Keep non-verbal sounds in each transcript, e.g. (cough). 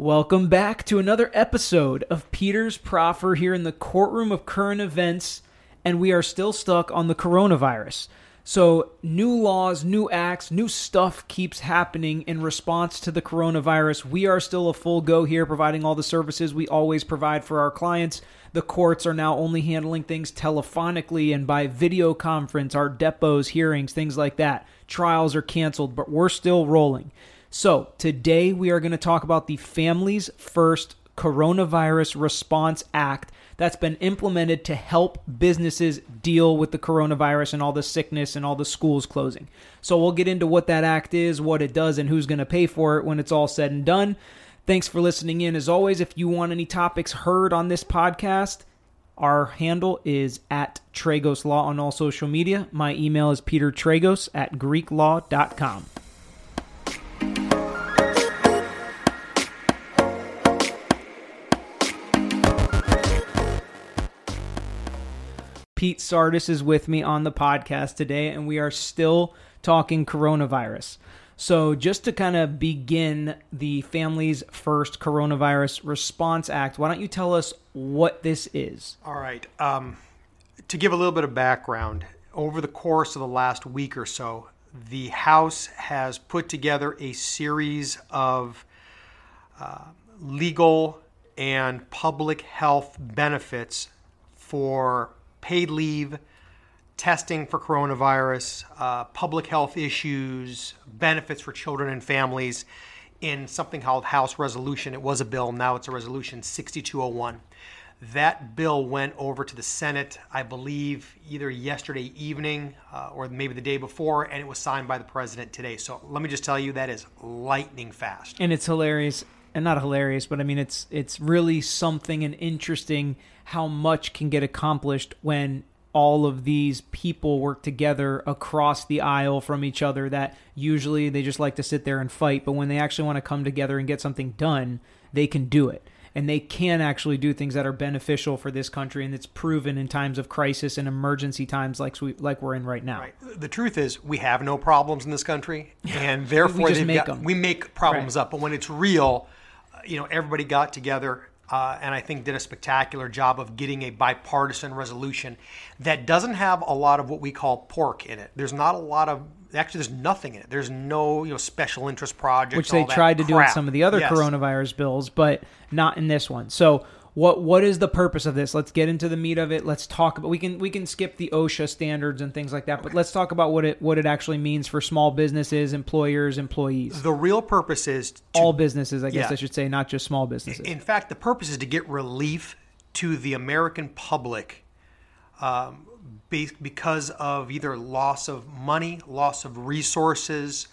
Welcome back to another episode of Peter's Proffer here in the courtroom of current events, and we are still stuck on the coronavirus. So, new laws, new acts, new stuff keeps happening in response to the coronavirus. We are still a full go here, providing all the services we always provide for our clients. The courts are now only handling things telephonically and by video conference, our depots, hearings, things like that. Trials are canceled, but we're still rolling. So, today we are going to talk about the Families First Coronavirus Response Act that's been implemented to help businesses deal with the coronavirus and all the sickness and all the schools closing. So, we'll get into what that act is, what it does, and who's going to pay for it when it's all said and done. Thanks for listening in. As always, if you want any topics heard on this podcast, our handle is at Tragos Law on all social media. My email is petertragos at greeklaw.com. Pete Sartes is with me on the podcast today, and we are still talking coronavirus. So, just to kind of begin the Families First Coronavirus Response Act, why don't you tell us what this is? All right. Um, to give a little bit of background, over the course of the last week or so, the House has put together a series of uh, legal and public health benefits for paid leave, testing for coronavirus, uh, public health issues, benefits for children and families in something called House Resolution. It was a bill, now it's a resolution 6201. That bill went over to the Senate, I believe, either yesterday evening uh, or maybe the day before, and it was signed by the president today. So let me just tell you, that is lightning fast. And it's hilarious, and not hilarious, but I mean, it's it's really something and interesting how much can get accomplished when all of these people work together across the aisle from each other that usually they just like to sit there and fight but when they actually want to come together and get something done they can do it and they can actually do things that are beneficial for this country and it's proven in times of crisis and emergency times like we like we're in right now right. the truth is we have no problems in this country and (laughs) therefore we, make got, we make problems right. up but when it's real you know everybody got together uh, and I think did a spectacular job of getting a bipartisan resolution that doesn't have a lot of what we call pork in it. There's not a lot of actually there's nothing in it. There's no you know special interest projects, which they tried to crap. do in some of the other yes. coronavirus bills, but not in this one. So what what is the purpose of this? Let's get into the meat of it. Let's talk about we can we can skip the OSHA standards and things like that, but let's talk about what it what it actually means for small businesses, employers, employees. The real purpose is to, all businesses, I guess yeah. I should say, not just small businesses. In fact, the purpose is to get relief to the American public um, because of either loss of money, loss of resources,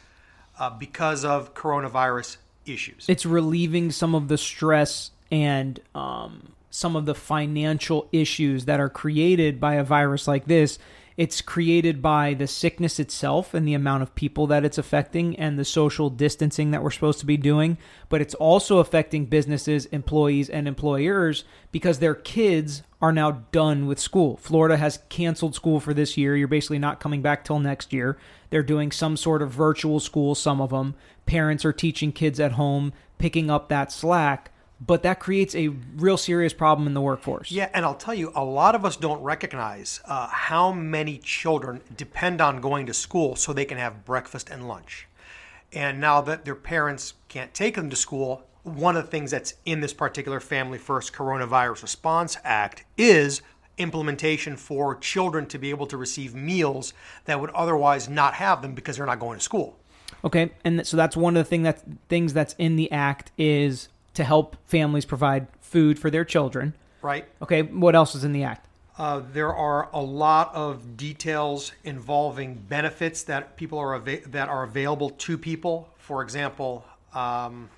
uh, because of coronavirus issues. It's relieving some of the stress and um, some of the financial issues that are created by a virus like this. It's created by the sickness itself and the amount of people that it's affecting and the social distancing that we're supposed to be doing. But it's also affecting businesses, employees, and employers because their kids are now done with school. Florida has canceled school for this year. You're basically not coming back till next year. They're doing some sort of virtual school, some of them. Parents are teaching kids at home, picking up that slack but that creates a real serious problem in the workforce. Yeah, and I'll tell you, a lot of us don't recognize uh, how many children depend on going to school so they can have breakfast and lunch. And now that their parents can't take them to school, one of the things that's in this particular Family First Coronavirus Response Act is implementation for children to be able to receive meals that would otherwise not have them because they're not going to school. Okay, and so that's one of the thing that things that's in the act is to help families provide food for their children. Right. Okay, what else is in the act? Uh, there are a lot of details involving benefits that people are ava- that are available to people. For example, um,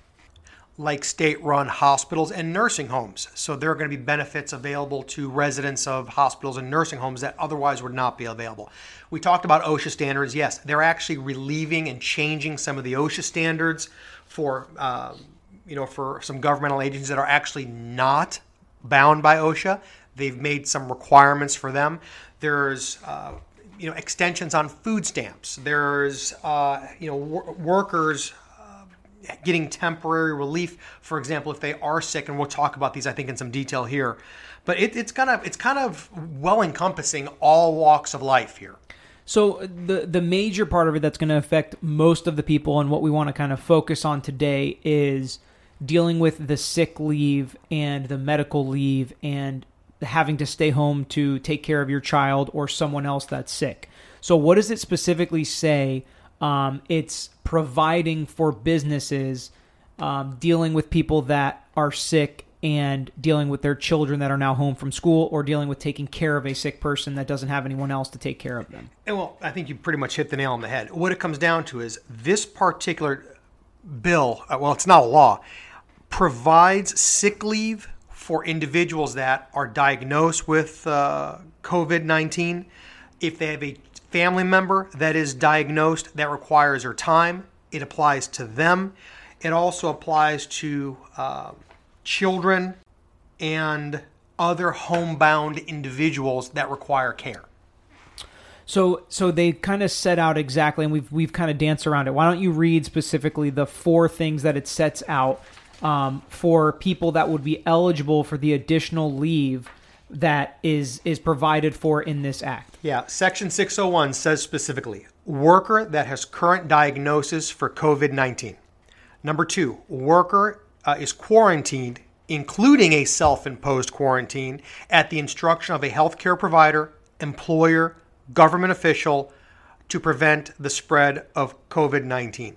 like state-run hospitals and nursing homes. So there are going to be benefits available to residents of hospitals and nursing homes that otherwise would not be available. We talked about OSHA standards. Yes, they're actually relieving and changing some of the OSHA standards for. Uh, you know, for some governmental agencies that are actually not bound by OSHA. They've made some requirements for them. There's, uh, you know, extensions on food stamps. There's, uh, you know, wor- workers, uh, getting temporary relief. For example, if they are sick, and we'll talk about these, I think, in some detail here. But it, it's kind of it's kind of well encompassing all walks of life here. So the the major part of it that's going to affect most of the people, and what we want to kind of focus on today is dealing with the sick leave and the medical leave and having to stay home to take care of your child or someone else that's sick. So, what does it specifically say? Um, it's providing for businesses um, dealing with people that are sick and dealing with their children that are now home from school or dealing with taking care of a sick person that doesn't have anyone else to take care of them. And well, I think you pretty much hit the nail on the head. What it comes down to is this particular bill, uh, well, it's not a law, provides sick leave for individuals that are diagnosed with uh, COVID 19. If they have a family member that is diagnosed that requires their time, it applies to them. It also applies to uh, children and other homebound individuals that require care. So, so they kind of set out exactly, and we've we've kind of danced around it. Why don't you read specifically the four things that it sets out um, for people that would be eligible for the additional leave that is is provided for in this act? Yeah, Section 601 says specifically worker that has current diagnosis for COVID 19. Number two, worker uh, is quarantined, including a self imposed quarantine, at the instruction of a healthcare provider, employer, government official to prevent the spread of COVID 19.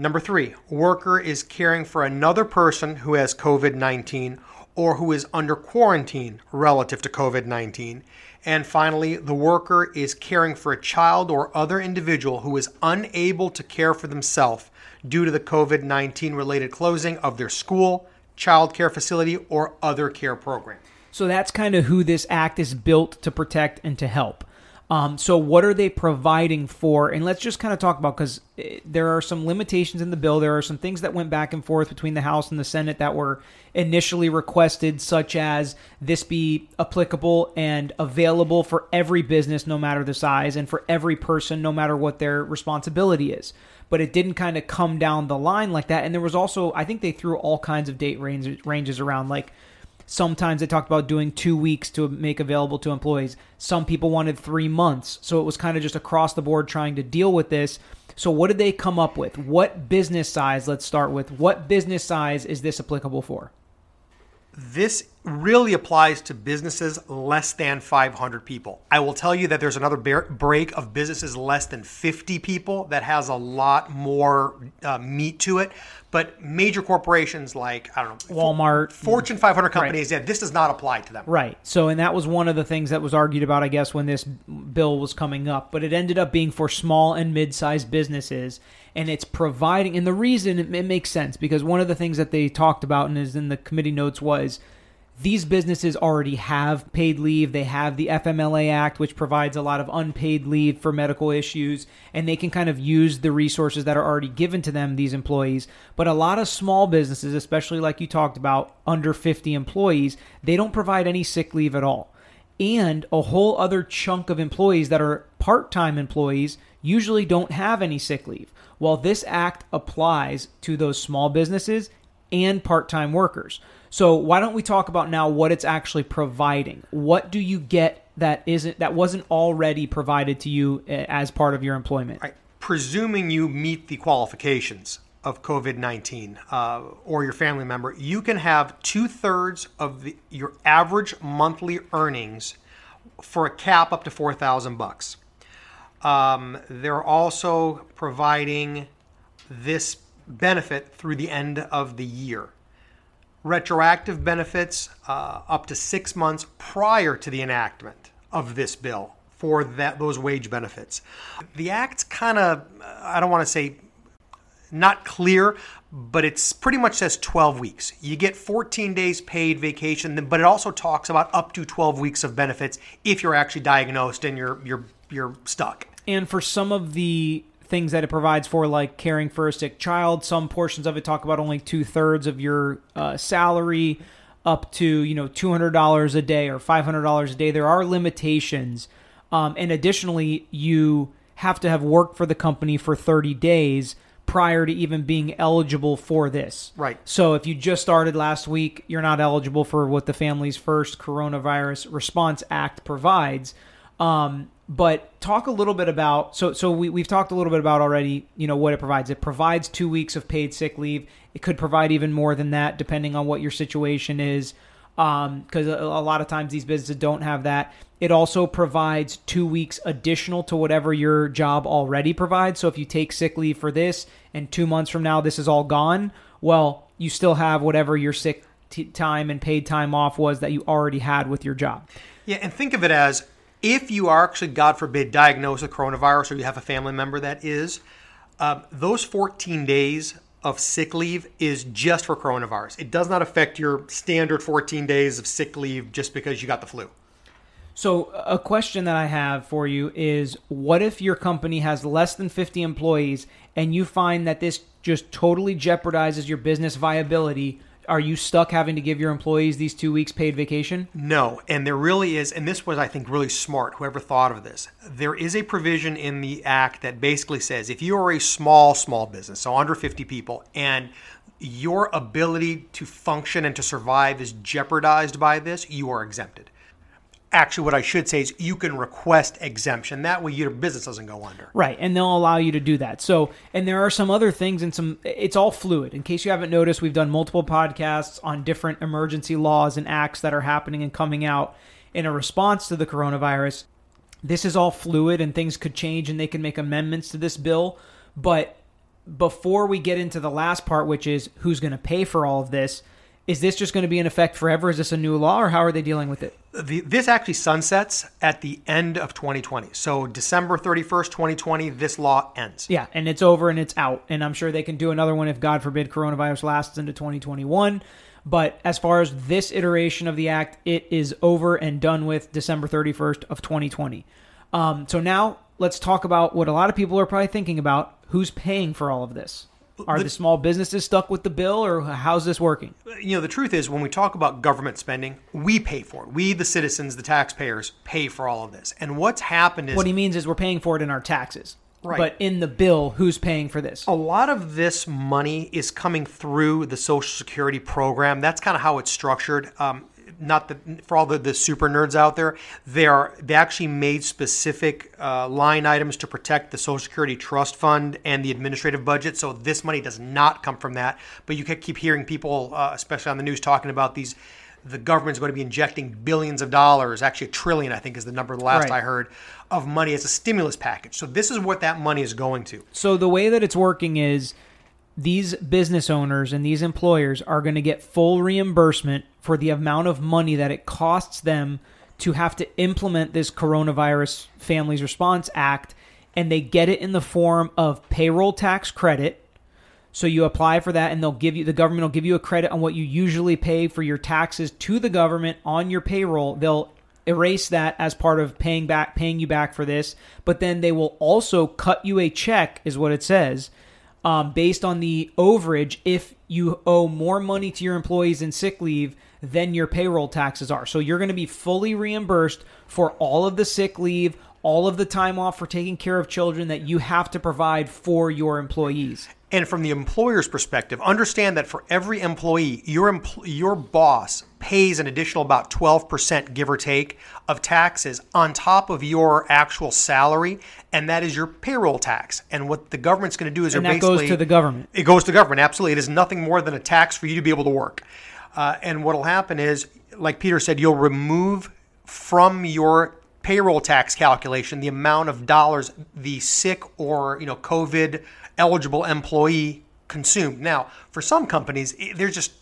Number three, worker is caring for another person who has COVID 19 or who is under quarantine relative to COVID 19. And finally, the worker is caring for a child or other individual who is unable to care for themselves due to the COVID 19 related closing of their school, child care facility, or other care program. So that's kind of who this act is built to protect and to help. Um, so, what are they providing for? And let's just kind of talk about because eh, there are some limitations in the bill. There are some things that went back and forth between the House and the Senate that were initially requested, such as this be applicable and available for every business, no matter the size, and for every person, no matter what their responsibility is. But it didn't kind of come down the line like that. And there was also, I think they threw all kinds of date range, ranges around, like Sometimes they talked about doing two weeks to make available to employees. Some people wanted three months. So it was kind of just across the board trying to deal with this. So, what did they come up with? What business size, let's start with, what business size is this applicable for? This really applies to businesses less than 500 people. I will tell you that there's another break of businesses less than 50 people that has a lot more uh, meat to it. But major corporations like, I don't know, Walmart, Fortune 500 companies, right. yeah, this does not apply to them. Right. So, and that was one of the things that was argued about, I guess, when this bill was coming up. But it ended up being for small and mid sized businesses. And it's providing, and the reason it, it makes sense because one of the things that they talked about and is in the committee notes was these businesses already have paid leave. They have the FMLA Act, which provides a lot of unpaid leave for medical issues, and they can kind of use the resources that are already given to them, these employees. But a lot of small businesses, especially like you talked about, under 50 employees, they don't provide any sick leave at all. And a whole other chunk of employees that are part time employees usually don't have any sick leave. While this act applies to those small businesses and part time workers. So why don't we talk about now what it's actually providing? What do you get that isn't that wasn't already provided to you eh, as part of your employment? Right. Presuming you meet the qualifications of COVID 19 uh, or your family member, you can have two thirds of the, your average monthly earnings for a cap up to 4,000 bucks. Um, they're also providing this benefit through the end of the year retroactive benefits uh, up to six months prior to the enactment of this bill for that those wage benefits. The act's kind of I don't want to say not clear, but it's pretty much says 12 weeks. You get 14 days paid vacation, but it also talks about up to 12 weeks of benefits if you're actually diagnosed and you're you're you're stuck. And for some of the things that it provides for, like caring for a sick child. Some portions of it talk about only two thirds of your uh, salary, up to you know two hundred dollars a day or five hundred dollars a day. There are limitations, um, and additionally, you have to have worked for the company for thirty days prior to even being eligible for this. Right. So if you just started last week, you're not eligible for what the Families First Coronavirus Response Act provides. Um, but talk a little bit about so so we, we've talked a little bit about already you know what it provides. It provides two weeks of paid sick leave. It could provide even more than that depending on what your situation is. Because a, a lot of times these businesses don't have that. It also provides two weeks additional to whatever your job already provides. So if you take sick leave for this and two months from now this is all gone well you still have whatever your sick t- time and paid time off was that you already had with your job. Yeah, and think of it as if you are actually, God forbid, diagnosed with coronavirus or you have a family member that is, um, those 14 days of sick leave is just for coronavirus. It does not affect your standard 14 days of sick leave just because you got the flu. So, a question that I have for you is what if your company has less than 50 employees and you find that this just totally jeopardizes your business viability? Are you stuck having to give your employees these two weeks paid vacation? No, and there really is, and this was, I think, really smart, whoever thought of this. There is a provision in the Act that basically says if you are a small, small business, so under 50 people, and your ability to function and to survive is jeopardized by this, you are exempted. Actually, what I should say is you can request exemption. That way, your business doesn't go under. Right, and they'll allow you to do that. So, and there are some other things and some it's all fluid. In case you haven't noticed, we've done multiple podcasts on different emergency laws and acts that are happening and coming out in a response to the coronavirus. This is all fluid and things could change and they can make amendments to this bill, but before we get into the last part which is who's going to pay for all of this, is this just going to be in effect forever? Is this a new law or how are they dealing with it? The, this actually sunsets at the end of 2020. So, December 31st, 2020, this law ends. Yeah, and it's over and it's out. And I'm sure they can do another one if, God forbid, coronavirus lasts into 2021. But as far as this iteration of the act, it is over and done with December 31st of 2020. Um, so now let's talk about what a lot of people are probably thinking about: who's paying for all of this? Are the small businesses stuck with the bill, or how's this working? You know, the truth is, when we talk about government spending, we pay for it. We, the citizens, the taxpayers, pay for all of this. And what's happened is What he means is we're paying for it in our taxes. Right. But in the bill, who's paying for this? a lot of this money is coming through the Social Security program. That's kind of how it's structured. Um, not that for all the, the super nerds out there, they are they actually made specific uh, line items to protect the Social Security Trust Fund and the administrative budget. So this money does not come from that. But you keep hearing people, uh, especially on the news, talking about these. The government's going to be injecting billions of dollars, actually a trillion, I think, is the number the last Right. I heard, of money as a stimulus package. So this is what that money is going to. So the way that it's working is these business owners and these employers are going to get full reimbursement for the amount of money that it costs them to have to implement this coronavirus families response act and they get it in the form of payroll tax credit so you apply for that and they'll give you the government will give you a credit on what you usually pay for your taxes to the government on your payroll. They'll erase that as part of paying back paying you back for this, but then they will also cut you a check is what it says. Um, based on the overage, if you owe more money to your employees in sick leave than your payroll taxes are. So you're going to be fully reimbursed for all of the sick leave, all of the time off for taking care of children that you have to provide for your employees. And from the employer's perspective, understand that for every employee, your empl- your boss pays an additional about 12% give or take of taxes on top of your actual salary, and that is your payroll tax. And what the government's going to do is And that goes to the government. it goes to government. Absolutely, it is nothing more than a tax for you to be able to work. Uh, and what'll happen is, like Peter said, you'll remove from your payroll tax calculation the amount of dollars the sick or you know COVID eligible employee consumed. Now, for some companies, they're just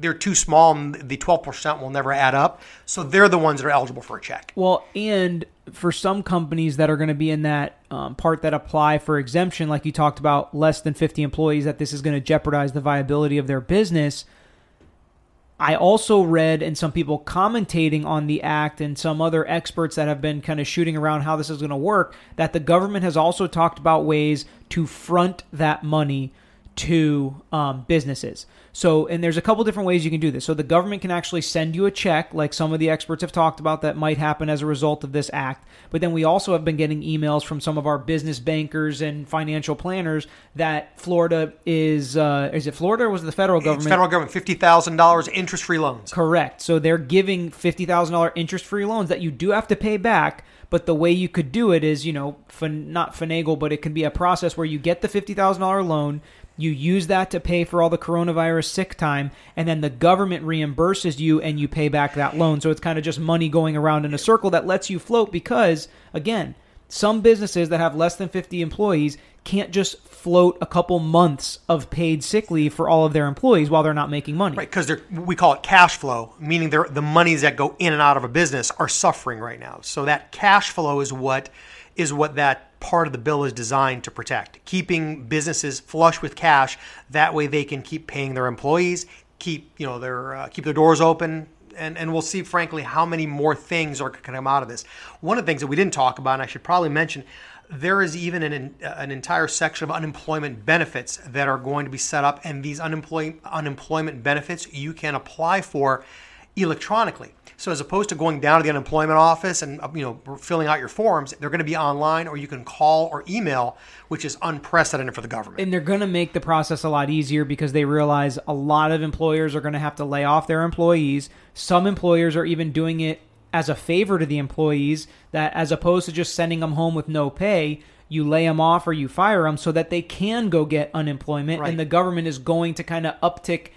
they're too small, and the twelve percent will never add up. So they're the ones that are eligible for a check. Well, and for some companies that are going to be in that um, part that apply for exemption, like you talked about, less than 50 employees, that this is going to jeopardize the viability of their business. I also read, and some people commentating on the act, and some other experts that have been kind of shooting around how this is going to work, that the government has also talked about ways to front that money to um, businesses. So, and there's a couple different ways you can do this. So, the government can actually send you a check, like some of the experts have talked about, that might happen as a result of this act. But then we also have been getting emails from some of our business bankers and financial planners that Florida is, uh, is it Florida or was it the federal government? It's federal government, fifty thousand dollars interest free loans. Correct. So they're giving fifty thousand dollar interest free loans that you do have to pay back. But the way you could do it is, you know, fin- not finagle, but it can be a process where you get the fifty thousand dollar loan, you use that to pay for all the coronavirus sick time, and then the government reimburses you and you pay back that loan. So it's kind of just money going around in a circle that lets you float because, again, some businesses that have less than 50 employees can't just float a couple months of paid sick leave for all of their employees while they're not making money. Right, because we call it cash flow, meaning the monies that go in and out of a business are suffering right now. So that cash flow is what is what that part of the bill is designed to protect, keeping businesses flush with cash. That way, they can keep paying their employees, keep you know their uh, keep their doors open, and and we'll see, frankly, how many more things are going to come out of this. One of the things that we didn't talk about, and I should probably mention. There is even an, an entire section of unemployment benefits that are going to be set up, and these unemployment unemployment benefits you can apply for electronically. So as opposed to going down to the unemployment office and uh, you know filling out your forms, they're going to be online or you can call or email, which is unprecedented for the government. And they're going to make the process a lot easier because they realize a lot of employers are going to have to lay off their employees. Some employers are even doing it as a favor to the employees that as opposed to just sending them home with no pay, you lay them off or you fire them so that they can go get unemployment Right. and the government is going to kind of uptick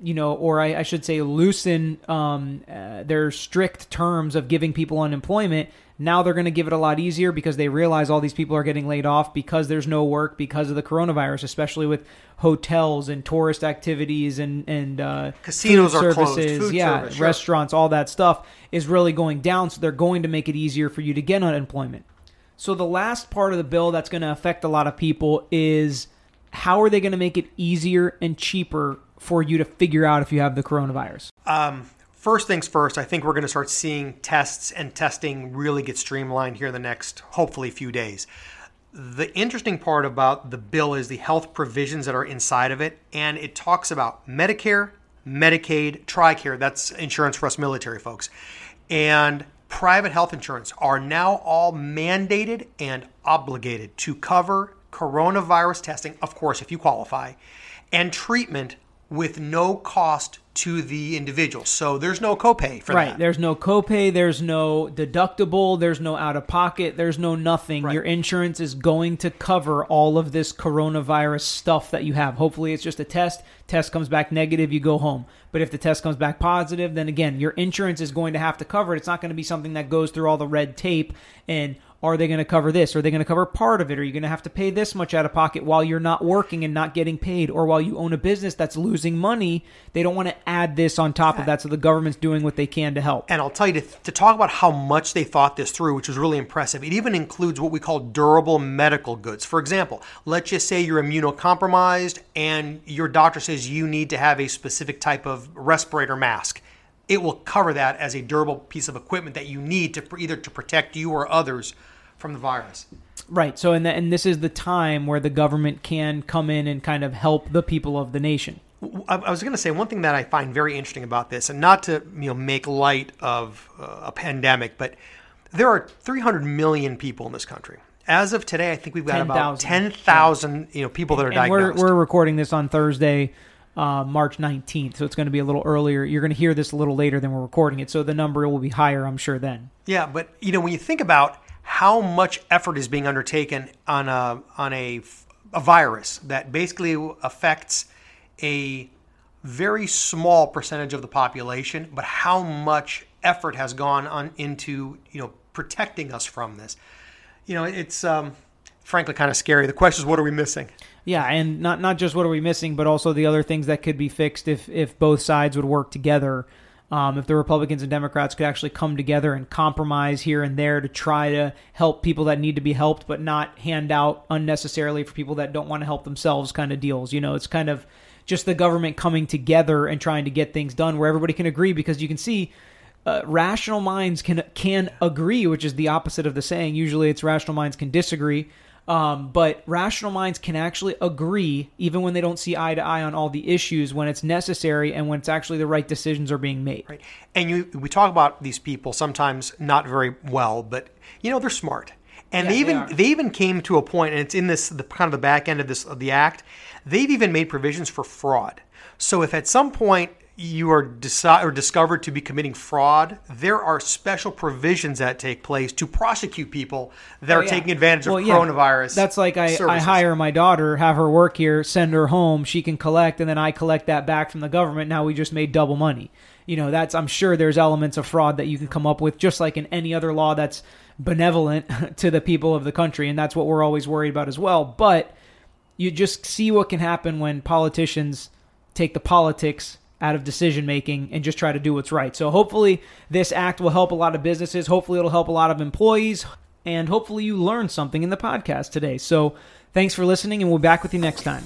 you know, or I, I should say, loosen um, uh, their strict terms of giving people unemployment. Now they're going to give it a lot easier because they realize all these people are getting laid off because there's no work because of the coronavirus, especially with hotels and tourist activities and and uh, Casinos food are closed, services, food yeah, service, sure. restaurants, all that stuff is really going down. So they're going to make it easier for you to get unemployment. So the last part of the bill that's going to affect a lot of people is how are they going to make it easier and cheaper for you to figure out if you have the coronavirus? Um, first things first, I think we're going to start seeing tests and testing really get streamlined here in the next, hopefully, few days. The interesting part about the bill is the health provisions that are inside of it, and it talks about Medicare, Medicaid, TRICARE, that's insurance for us military folks, and private health insurance are now all mandated and obligated to cover coronavirus testing, of course, if you qualify, and treatment with no cost to the individual. So there's no copay for Right. that. There's no copay, there's no deductible, there's no out of pocket, there's no nothing. Right. Your insurance is going to cover all of this coronavirus stuff that you have. Hopefully it's just a test. Test comes back negative, you go home. But if the test comes back positive, then again, your insurance is going to have to cover it. It's not going to be something that goes through all the red tape and are they going to cover this? Are they going to cover part of it? Are you going to have to pay this much out of pocket while you're not working and not getting paid? Or while you own a business that's losing money, they don't want to add this on top of that. So the government's doing what they can to help. And I'll tell you to, to talk about how much they thought this through, which was really impressive. It even includes what we call durable medical goods. For example, let's just say you're immunocompromised and your doctor says you need to have a specific type of respirator mask. It will cover that as a durable piece of equipment that you need to either to protect you or others from the virus. Right. So, and, the, and this is the time where the government can come in and kind of help the people of the nation. I I was going to say one thing that I find very interesting about this, and not to you know make light of uh, a pandemic, but there are 300 million people in this country. As of today, I think we've got about 10,000. 10,000 you know people that are And we're, diagnosed. we're recording this on Thursday, uh, March 19th. So it's going to be a little earlier. You're going to hear this a little later than we're recording it. So the number will be higher, I'm sure, then. Yeah, but you know when you think about how much effort is being undertaken on a on a, a virus that basically affects a very small percentage of the population, but how much effort has gone on into you know protecting us from this. You know, it's um, frankly kind of scary. The question is, what are we missing? Yeah, and not not just what are we missing, but also the other things that could be fixed if if both sides would work together. Um, if the Republicans and Democrats could actually come together and compromise here and there to try to help people that need to be helped, but not hand out unnecessarily for people that don't want to help themselves, kind of deals. You know, it's kind of just the government coming together and trying to get things done where everybody can agree because you can see uh, rational minds can can agree, which is the opposite of the saying. Usually, it's rational minds can disagree. Um, but rational minds can actually agree, even when they don't see eye to eye on all the issues, when it's necessary and when it's actually the right decisions are being made. Right. And you, we talk about these people sometimes not very well, but you know they're smart. And Yeah, they they even are. they, even came to a point, and it's in this the kind of the back end of this of the act. They've even made provisions for fraud. So if at some point you are deci- or discovered to be committing fraud, there are special provisions that take place to prosecute people that oh, are Oh, Yeah. taking advantage of Well, yeah. coronavirus. That's like I, I hire my daughter, have her work here, send her home, she can collect, and then I collect that back from the government. Now we just made double money. You know, that's I'm sure there's elements of fraud that you can come up with, just like in any other law that's benevolent (laughs) to the people of the country, and that's what we're always worried about as well. But you just see what can happen when politicians take the politics out of decision making and just try to do what's right. So hopefully this act will help a lot of businesses. Hopefully it'll help a lot of employees and hopefully you learned something in the podcast today. So thanks for listening and we'll be back with you next time.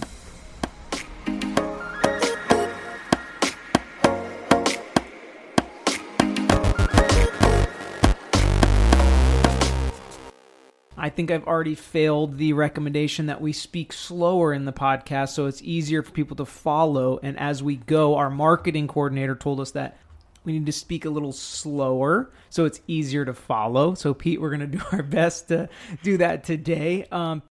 I think I've already failed the recommendation that we speak slower in the podcast so it's easier for people to follow. And as we go, our marketing coordinator told us that we need to speak a little slower so it's easier to follow. So, Pete, we're going (laughs) to do our best to do that today. Um,